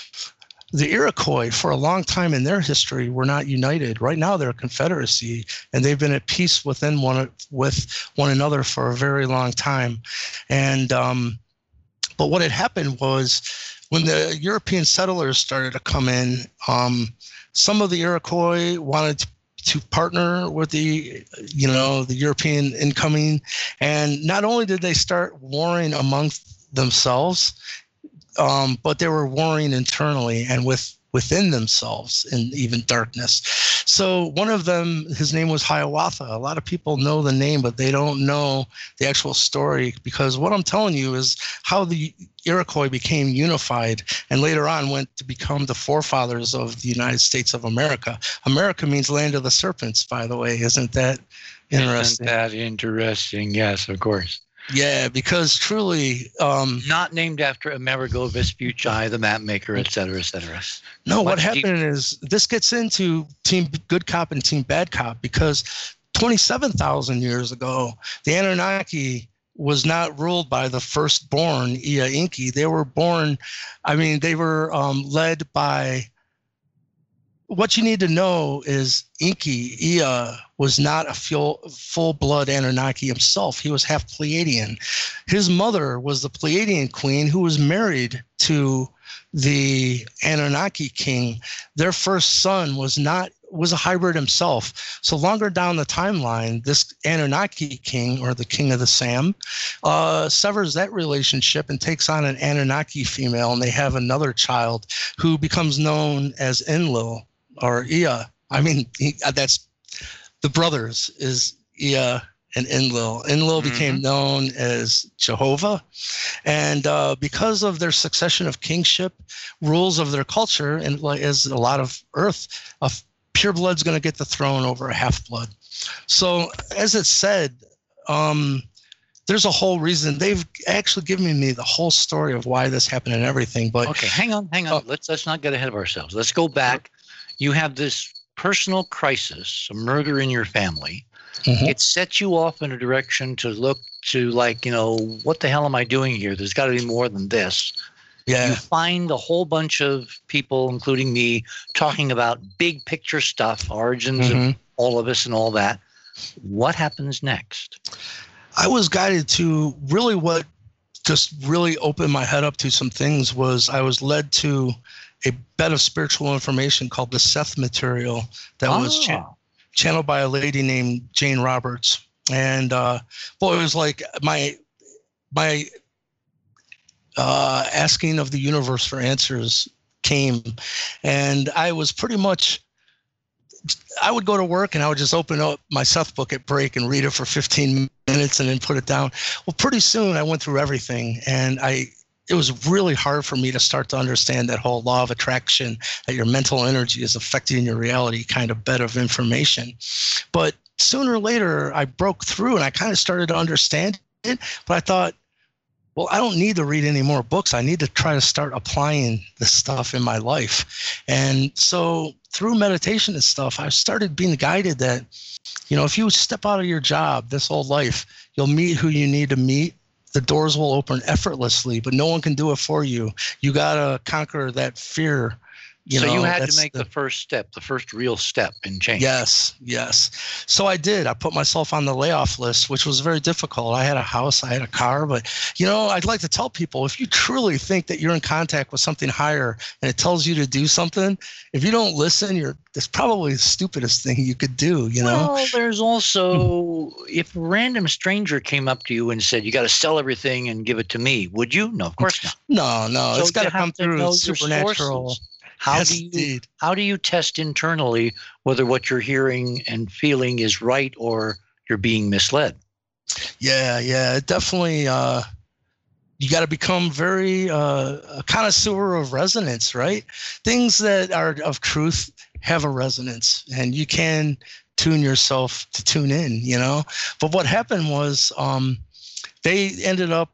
the Iroquois, for a long time in their history, were not united. Right now, they're a confederacy, and they've been at peace within one with one another for a very long time. And um, but what had happened was when the European settlers started to come in, um, some of the Iroquois wanted to partner with the you know the European incoming. And not only did they start warring amongst themselves um, but they were warring internally and with within themselves in even darkness. So one of them, his name was Hiawatha. A lot of people know the name, but they don't know the actual story because what I'm telling you is how the Iroquois became unified and later on went to become the forefathers of the United States of America. America means land of the serpents, by the way. Isn't that interesting? Isn't that interesting? Yes, of course. Yeah, because truly, um, not named after Amerigo Vespucci, the map maker, et cetera, et cetera. No, what happened is this gets into Team Good Cop and Team Bad Cop because 27,000 years ago, the Anunnaki was not ruled by the firstborn Ea Enki. They were born, I mean, they were um, led by what you need to know is Enki, Ea, was not a full, full blood Anunnaki himself. He was half Pleiadian. His mother was the Pleiadian queen who was married to the Anunnaki king. Their first son was not was a hybrid himself. So longer down the timeline, this Anunnaki king or the king of the Sam uh, severs that relationship and takes on an Anunnaki female, and they have another child who becomes known as Enlil or Ea. I mean, he, uh, that's the brothers is Ea and Enlil. Enlil mm-hmm. became known as Jehovah. And uh, because of their succession of kingship, rules of their culture, and like as a lot of Earth, a pure blood's going to get the throne over a half blood. So, as it said, um, there's a whole reason they've actually given me the whole story of why this happened and everything. But okay, hang on, hang on. Uh, let's let's not get ahead of ourselves. Let's go back you have this personal crisis, a murder in your family. Mm-hmm. It sets you off in a direction to look to like, you know, what the hell am I doing here? There's got to be more than this. Yeah. You find a whole bunch of people, including me, talking about big picture stuff, origins mm-hmm. of all of us and all that. What happens next? I was guided to really what just really opened my head up to some things was I was led to a bed of spiritual information called the Seth material that oh. was cha- channeled by a lady named Jane Roberts. And uh, boy, it was like my my uh, asking of the universe for answers came, and I was pretty much. I would go to work and I would just open up my Seth book at break and read it for 15 minutes and then put it down. Well, pretty soon I went through everything and I it was really hard for me to start to understand that whole law of attraction that your mental energy is affecting your reality kind of bed of information. But sooner or later i broke through and i kind of started to understand it but i thought well i don't need to read any more books. I need to try to start applying this stuff in my life. And so through meditation and stuff i started being guided that you know if you step out of your job this whole life you'll meet who you need to meet the doors will open effortlessly, but no one can do it for you. You got to conquer that fear you so know, you had to make the, the, first step, the first real step in change. Yes, yes. So I did. I put myself on the layoff list, which was very difficult. I had a house, I had a car, but you know, I'd like to tell people if you truly think that you're in contact with something higher and it tells you to do something, if you don't listen, you're it's probably the stupidest thing you could do, you know. Well, there's also if a random stranger came up to you and said, "You got to sell everything and give it to me," would you? No, of course not. No, no. So it's got to come through supernatural. How yes, do you indeed. how do you test internally whether what you're hearing and feeling is right or you're being misled? Yeah, yeah, definitely. Uh, you got to become very uh, a connoisseur of resonance, right? Things that are of truth have a resonance, and you can tune yourself to tune in, you know. But what happened was um, they ended up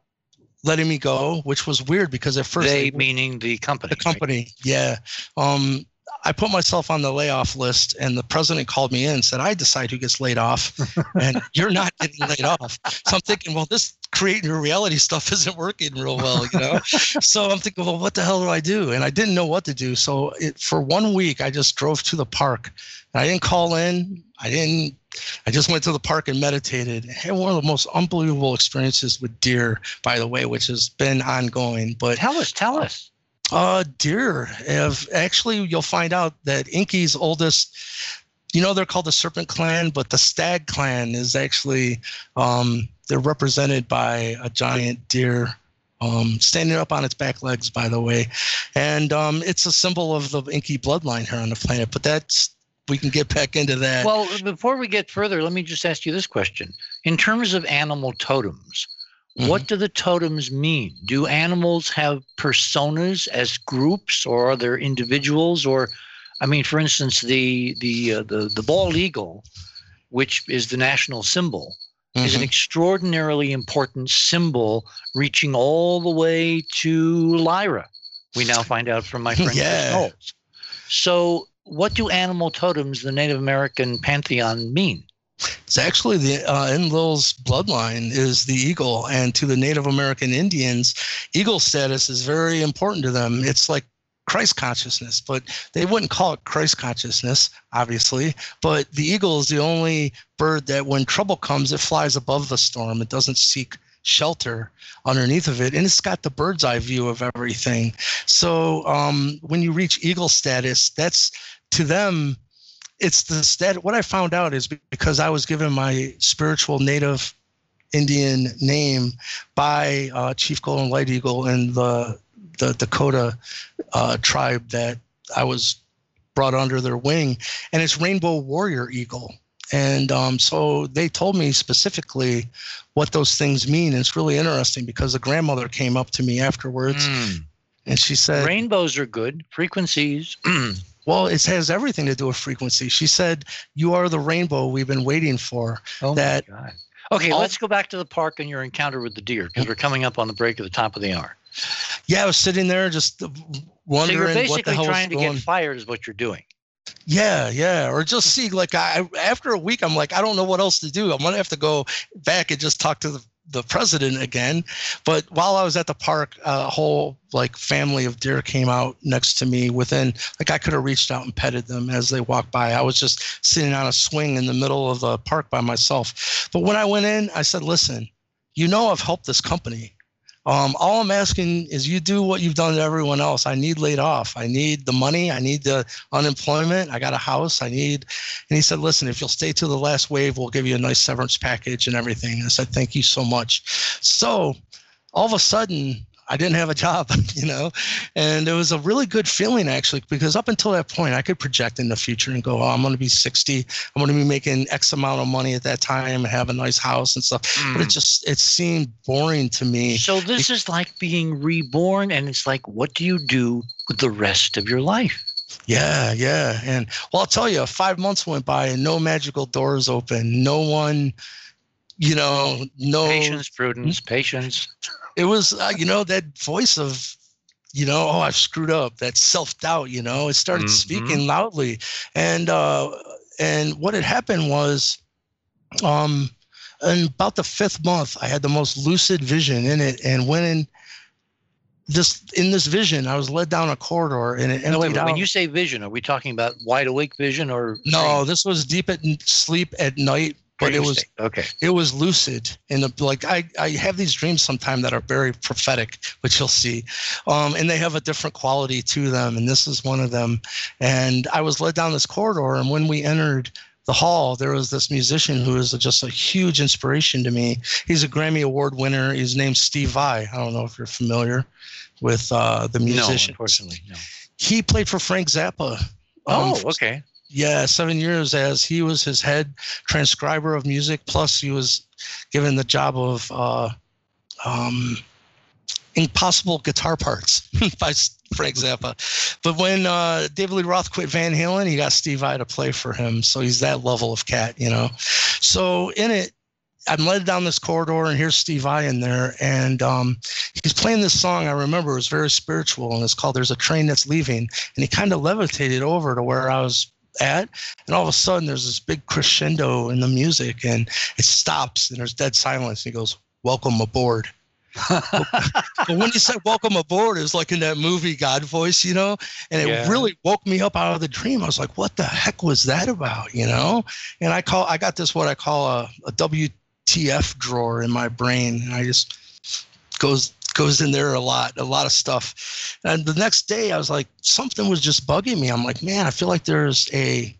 letting me go, which was weird because at first they, they meaning the company. The company, right? yeah. Um, I put myself on the layoff list, and the president called me in and said, I decide who gets laid off, and you're not getting laid off. So I'm thinking, well, this creating your reality stuff isn't working real well, you know? so I'm thinking, well, what the hell do I do? And I didn't know what to do. So it, for one week, I just drove to the park. I didn't call in. I didn't, I just went to the park and meditated. I had one of the most unbelievable experiences with deer, by the way, which has been ongoing. But tell us, tell us. Uh, deer have actually, you'll find out that Enki's oldest, you know, they're called the Serpent Clan, but the Stag Clan is actually, um, they're represented by a giant deer um, standing up on its back legs, by the way. And um, it's a symbol of the Inky bloodline here on the planet. But that's, we can get back into that. Well, before we get further, let me just ask you this question. In terms of animal totems, Mm-hmm. What do the totems mean? Do animals have personas as groups, or are there individuals? Or, I mean, for instance, the the uh, the the bald eagle, which is the national symbol, mm-hmm. is an mm-hmm. extraordinarily important symbol, reaching all the way to Lyra. We now find out from my friend yeah. Knowles. So, what do animal totems, the Native American pantheon, mean? It's actually the uh, Enlil's bloodline is the eagle, and to the Native American Indians, eagle status is very important to them. It's like Christ consciousness, but they wouldn't call it Christ consciousness, obviously. But the eagle is the only bird that, when trouble comes, it flies above the storm. It doesn't seek shelter underneath of it, and it's got the bird's eye view of everything. So um, when you reach eagle status, that's to them it's the stat. What I found out is because I was given my spiritual native Indian name by uh, Chief Golden Light Eagle and the the Dakota uh, tribe that I was brought under their wing, and it's Rainbow Warrior Eagle. And um, so they told me specifically what those things mean. And it's really interesting because the grandmother came up to me afterwards mm. and she said, Rainbows are good, frequencies. Well, it has everything to do with frequency. She said, "You are the rainbow we've been waiting for." Oh that my God. Okay, all- let's go back to the park and your encounter with the deer because we're coming up on the break at the top of the hour. Yeah, I was sitting there just wondering. So you're basically trying to get fired, is what you're doing. Yeah, yeah, or just see like I after a week, I'm like I don't know what else to do. I'm gonna have to go back and just talk to the the president again. But while I was at the park, a whole like family of deer came out next to me within like I could have reached out and petted them as they walked by. I was just sitting on a swing in the middle of the park by myself. But when I went in, I said, "Listen, you know I've helped this company. Um, all I'm asking is you do what you've done to everyone else. I need laid off. I need the money. I need the unemployment. I got a house. I need. And he said, listen, if you'll stay to the last wave, we'll give you a nice severance package and everything. I said, thank you so much. So all of a sudden, I didn't have a job, you know, and it was a really good feeling actually because up until that point, I could project in the future and go, oh, I'm going to be 60, I'm going to be making X amount of money at that time and have a nice house and stuff. Mm. But it mm. just it seemed boring to me. So this it, is like being reborn, and it's like, what do you do with the rest of your life? Yeah, yeah, and well, I'll tell you, five months went by and no magical doors open, no one you know, no patience, prudence, patience. It was uh, you know that voice of you know oh i've screwed up that self-doubt you know it started mm-hmm. speaking loudly. And uh and what had happened was um in about the fifth month i had the most lucid vision in it and went in this in this vision i was led down a corridor and it no, wait, when you say vision are we talking about wide awake vision or no this was deep at sleep at night but it was okay. It was lucid, and the, like I I have these dreams sometimes that are very prophetic, which you'll see, um, and they have a different quality to them, and this is one of them. And I was led down this corridor, and when we entered the hall, there was this musician who is just a huge inspiration to me. He's a Grammy Award winner. His name's Steve Vai. I don't know if you're familiar with uh, the musician. No, unfortunately, no. He played for Frank Zappa. Um, oh, okay yeah, seven years as he was his head transcriber of music. Plus, he was given the job of uh, um, impossible guitar parts by Frank Zappa. But when uh, David Lee Roth quit Van Halen, he got Steve Vai to play for him. So he's that level of cat, you know. So in it, I'm led down this corridor, and here's Steve Vai in there, and um, he's playing this song. I remember it was very spiritual, and it's called "There's a Train That's Leaving," and he kind of levitated over to where I was at, and all of a sudden there's this big crescendo in the music, and it stops, and there's dead silence. And he goes, "Welcome aboard." but when he said welcome aboard it was like in that movie god voice you know and it yeah. really woke me up out of the dream i was like what the heck was that about you know and i call i got this what i call a, a wtf drawer in my brain and i just goes goes in there a lot a lot of stuff and the next day i was like something was just bugging me i'm like man i feel like there's a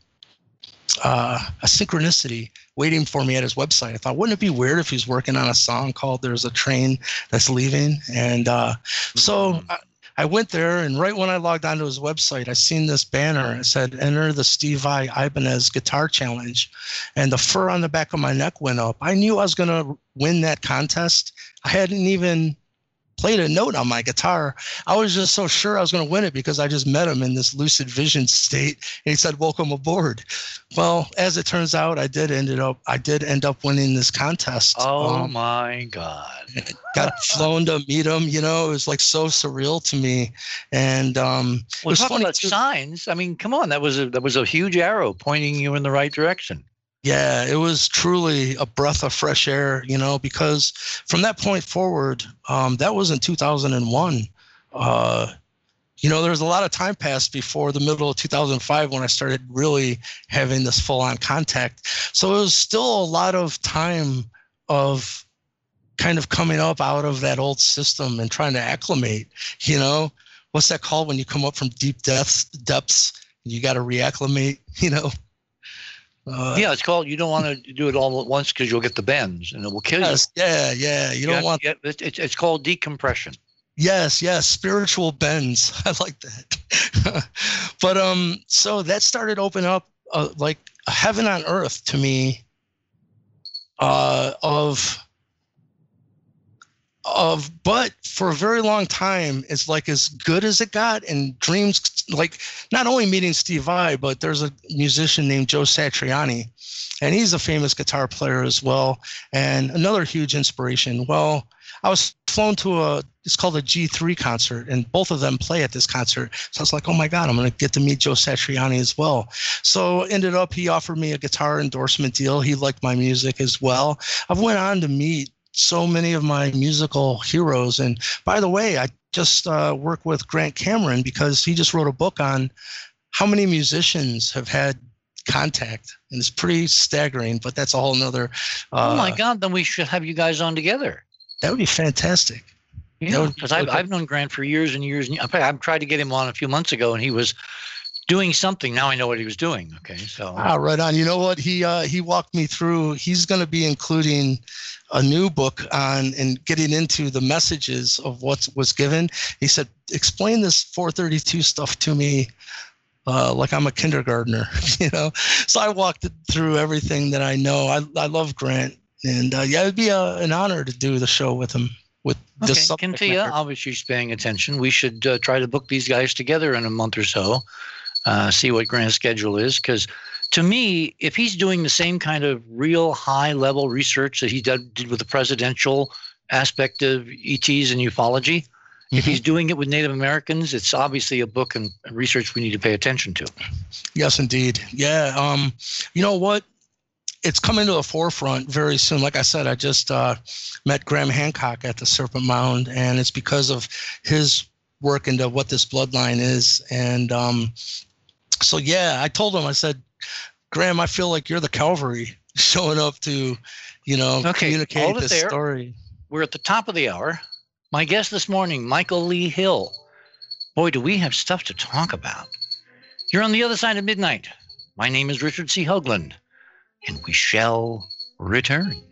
uh, a synchronicity waiting for me at his website. I thought, wouldn't it be weird if he's working on a song called "There's a Train That's Leaving"? And uh, so mm-hmm. I, I, went there, and right when I logged onto his website, I seen this banner. It said, "Enter the Steve Vai Ibanez Guitar Challenge," and the fur on the back of my neck went up. I knew I was going to win that contest. I hadn't even played a note on my guitar. I was just so sure I was going to win it because I just met him in this lucid vision state, and he said, "Welcome aboard." Well, as it turns out, I did ended up I did end up winning this contest. Oh um, my god! got flown to meet him. You know, it was like so surreal to me, and um, well, it was funny about too. signs. I mean, come on, that was a that was a huge arrow pointing you in the right direction. Yeah, it was truly a breath of fresh air, you know, because from that point forward, um, that was in 2001. Uh, you know, there was a lot of time passed before the middle of 2005 when I started really having this full on contact. So it was still a lot of time of kind of coming up out of that old system and trying to acclimate, you know, what's that called when you come up from deep depths, depths, and you got to reacclimate, you know? Uh, yeah, it's called. You don't want to do it all at once because you'll get the bends and it will kill yes, you. Yeah, yeah. You, you don't want. Get, it's, it's called decompression. Yes, yes, spiritual bends. I like that. but um, so that started open up uh, like heaven on earth to me. Uh, of of but for a very long time it's like as good as it got and dreams like not only meeting steve vai but there's a musician named joe satriani and he's a famous guitar player as well and another huge inspiration. Well i was flown to a it's called a g3 concert and both of them play at this concert. So i was like oh my god i'm going to get to meet joe satriani as well. So ended up he offered me a guitar endorsement deal. He liked my music as well. I went on to meet so many of my musical heroes. And by the way, I just uh, work with Grant Cameron because he just wrote a book on how many musicians have had contact, and it's pretty staggering. But that's a whole nother. Uh, oh my God! Then we should have you guys on together. That would be fantastic. Yeah, because I've, I've known Grant for years and years. And I've tried to get him on a few months ago, and he was doing something. Now I know what he was doing. Okay, so ah, right on. You know what? He uh, he walked me through. He's going to be including a new book on and getting into the messages of what was given. He said, "Explain this 432 stuff to me." Uh, like I'm a kindergartner, you know. So I walked through everything that I know. I, I love Grant, and uh, yeah, it'd be a, an honor to do the show with him with okay, this Cynthia, obviously she's paying attention. We should uh, try to book these guys together in a month or so uh, see what Grant's schedule is. Because to me, if he's doing the same kind of real high level research that he did, did with the presidential aspect of ETs and ufology, mm-hmm. if he's doing it with Native Americans, it's obviously a book and research we need to pay attention to. Yes, indeed. Yeah. Um, you know what? It's coming to the forefront very soon. Like I said, I just uh, met Graham Hancock at the Serpent Mound, and it's because of his work into what this bloodline is. And um, so yeah, I told him, I said, Graham, I feel like you're the Calvary showing up to, you know, okay, communicate this there. story. We're at the top of the hour. My guest this morning, Michael Lee Hill. Boy, do we have stuff to talk about. You're on the other side of midnight. My name is Richard C. Hoagland, and we shall return.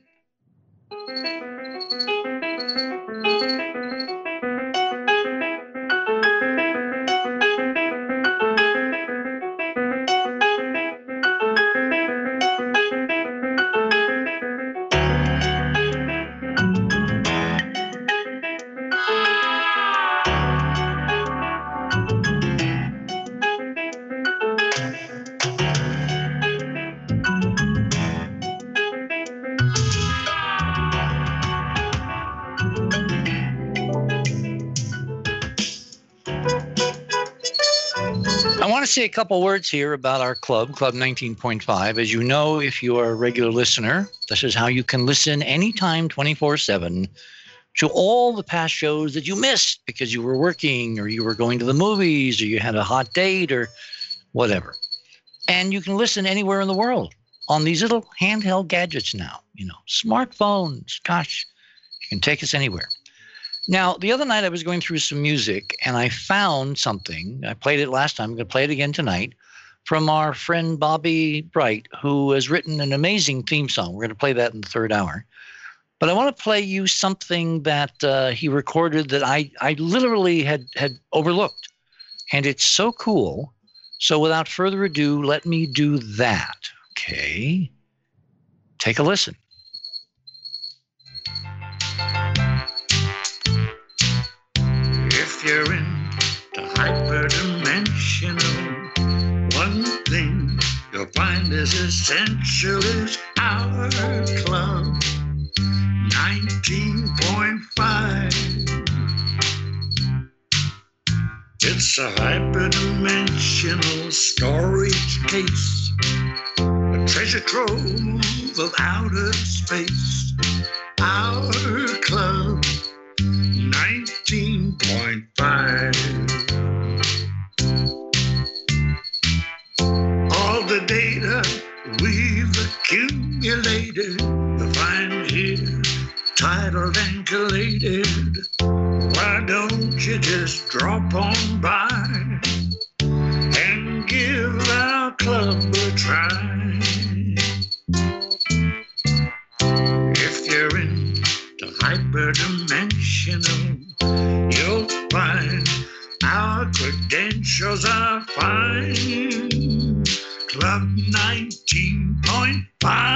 Say a couple words here about our club, Club 19.5. As you know, if you are a regular listener, this is how you can listen anytime 24 7 to all the past shows that you missed because you were working or you were going to the movies or you had a hot date or whatever. And you can listen anywhere in the world on these little handheld gadgets now, you know, smartphones. Gosh, you can take us anywhere. Now, the other night I was going through some music and I found something. I played it last time. I'm going to play it again tonight from our friend Bobby Bright, who has written an amazing theme song. We're going to play that in the third hour. But I want to play you something that uh, he recorded that I, I literally had, had overlooked. And it's so cool. So without further ado, let me do that. Okay. Take a listen. You're in the hyperdimensional, one thing you'll find is essential is our club 19.5. It's a hyperdimensional storage case, a treasure trove of outer space. Our club 19.5. All the data we've accumulated, find here, titled and collated. Why don't you just drop on by credentials are fine. Club 19.5.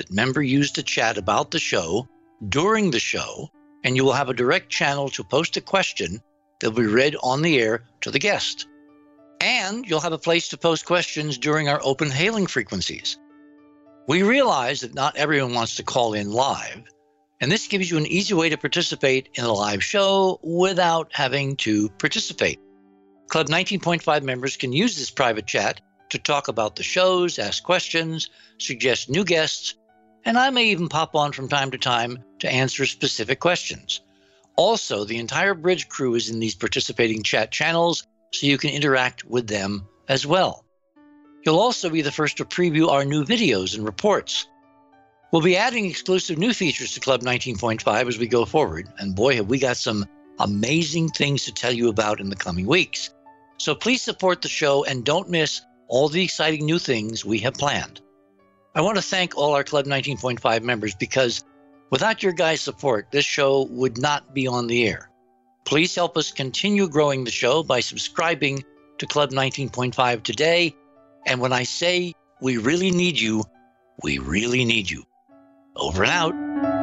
that member use to chat about the show during the show, and you will have a direct channel to post a question that will be read on the air to the guest. And you'll have a place to post questions during our open hailing frequencies. We realize that not everyone wants to call in live, and this gives you an easy way to participate in a live show without having to participate. Club 19.5 members can use this private chat to talk about the shows, ask questions, suggest new guests, and I may even pop on from time to time to answer specific questions. Also, the entire bridge crew is in these participating chat channels, so you can interact with them as well. You'll also be the first to preview our new videos and reports. We'll be adding exclusive new features to Club 19.5 as we go forward, and boy, have we got some amazing things to tell you about in the coming weeks. So please support the show and don't miss all the exciting new things we have planned. I want to thank all our Club 19.5 members because without your guys' support, this show would not be on the air. Please help us continue growing the show by subscribing to Club 19.5 today. And when I say we really need you, we really need you. Over and out.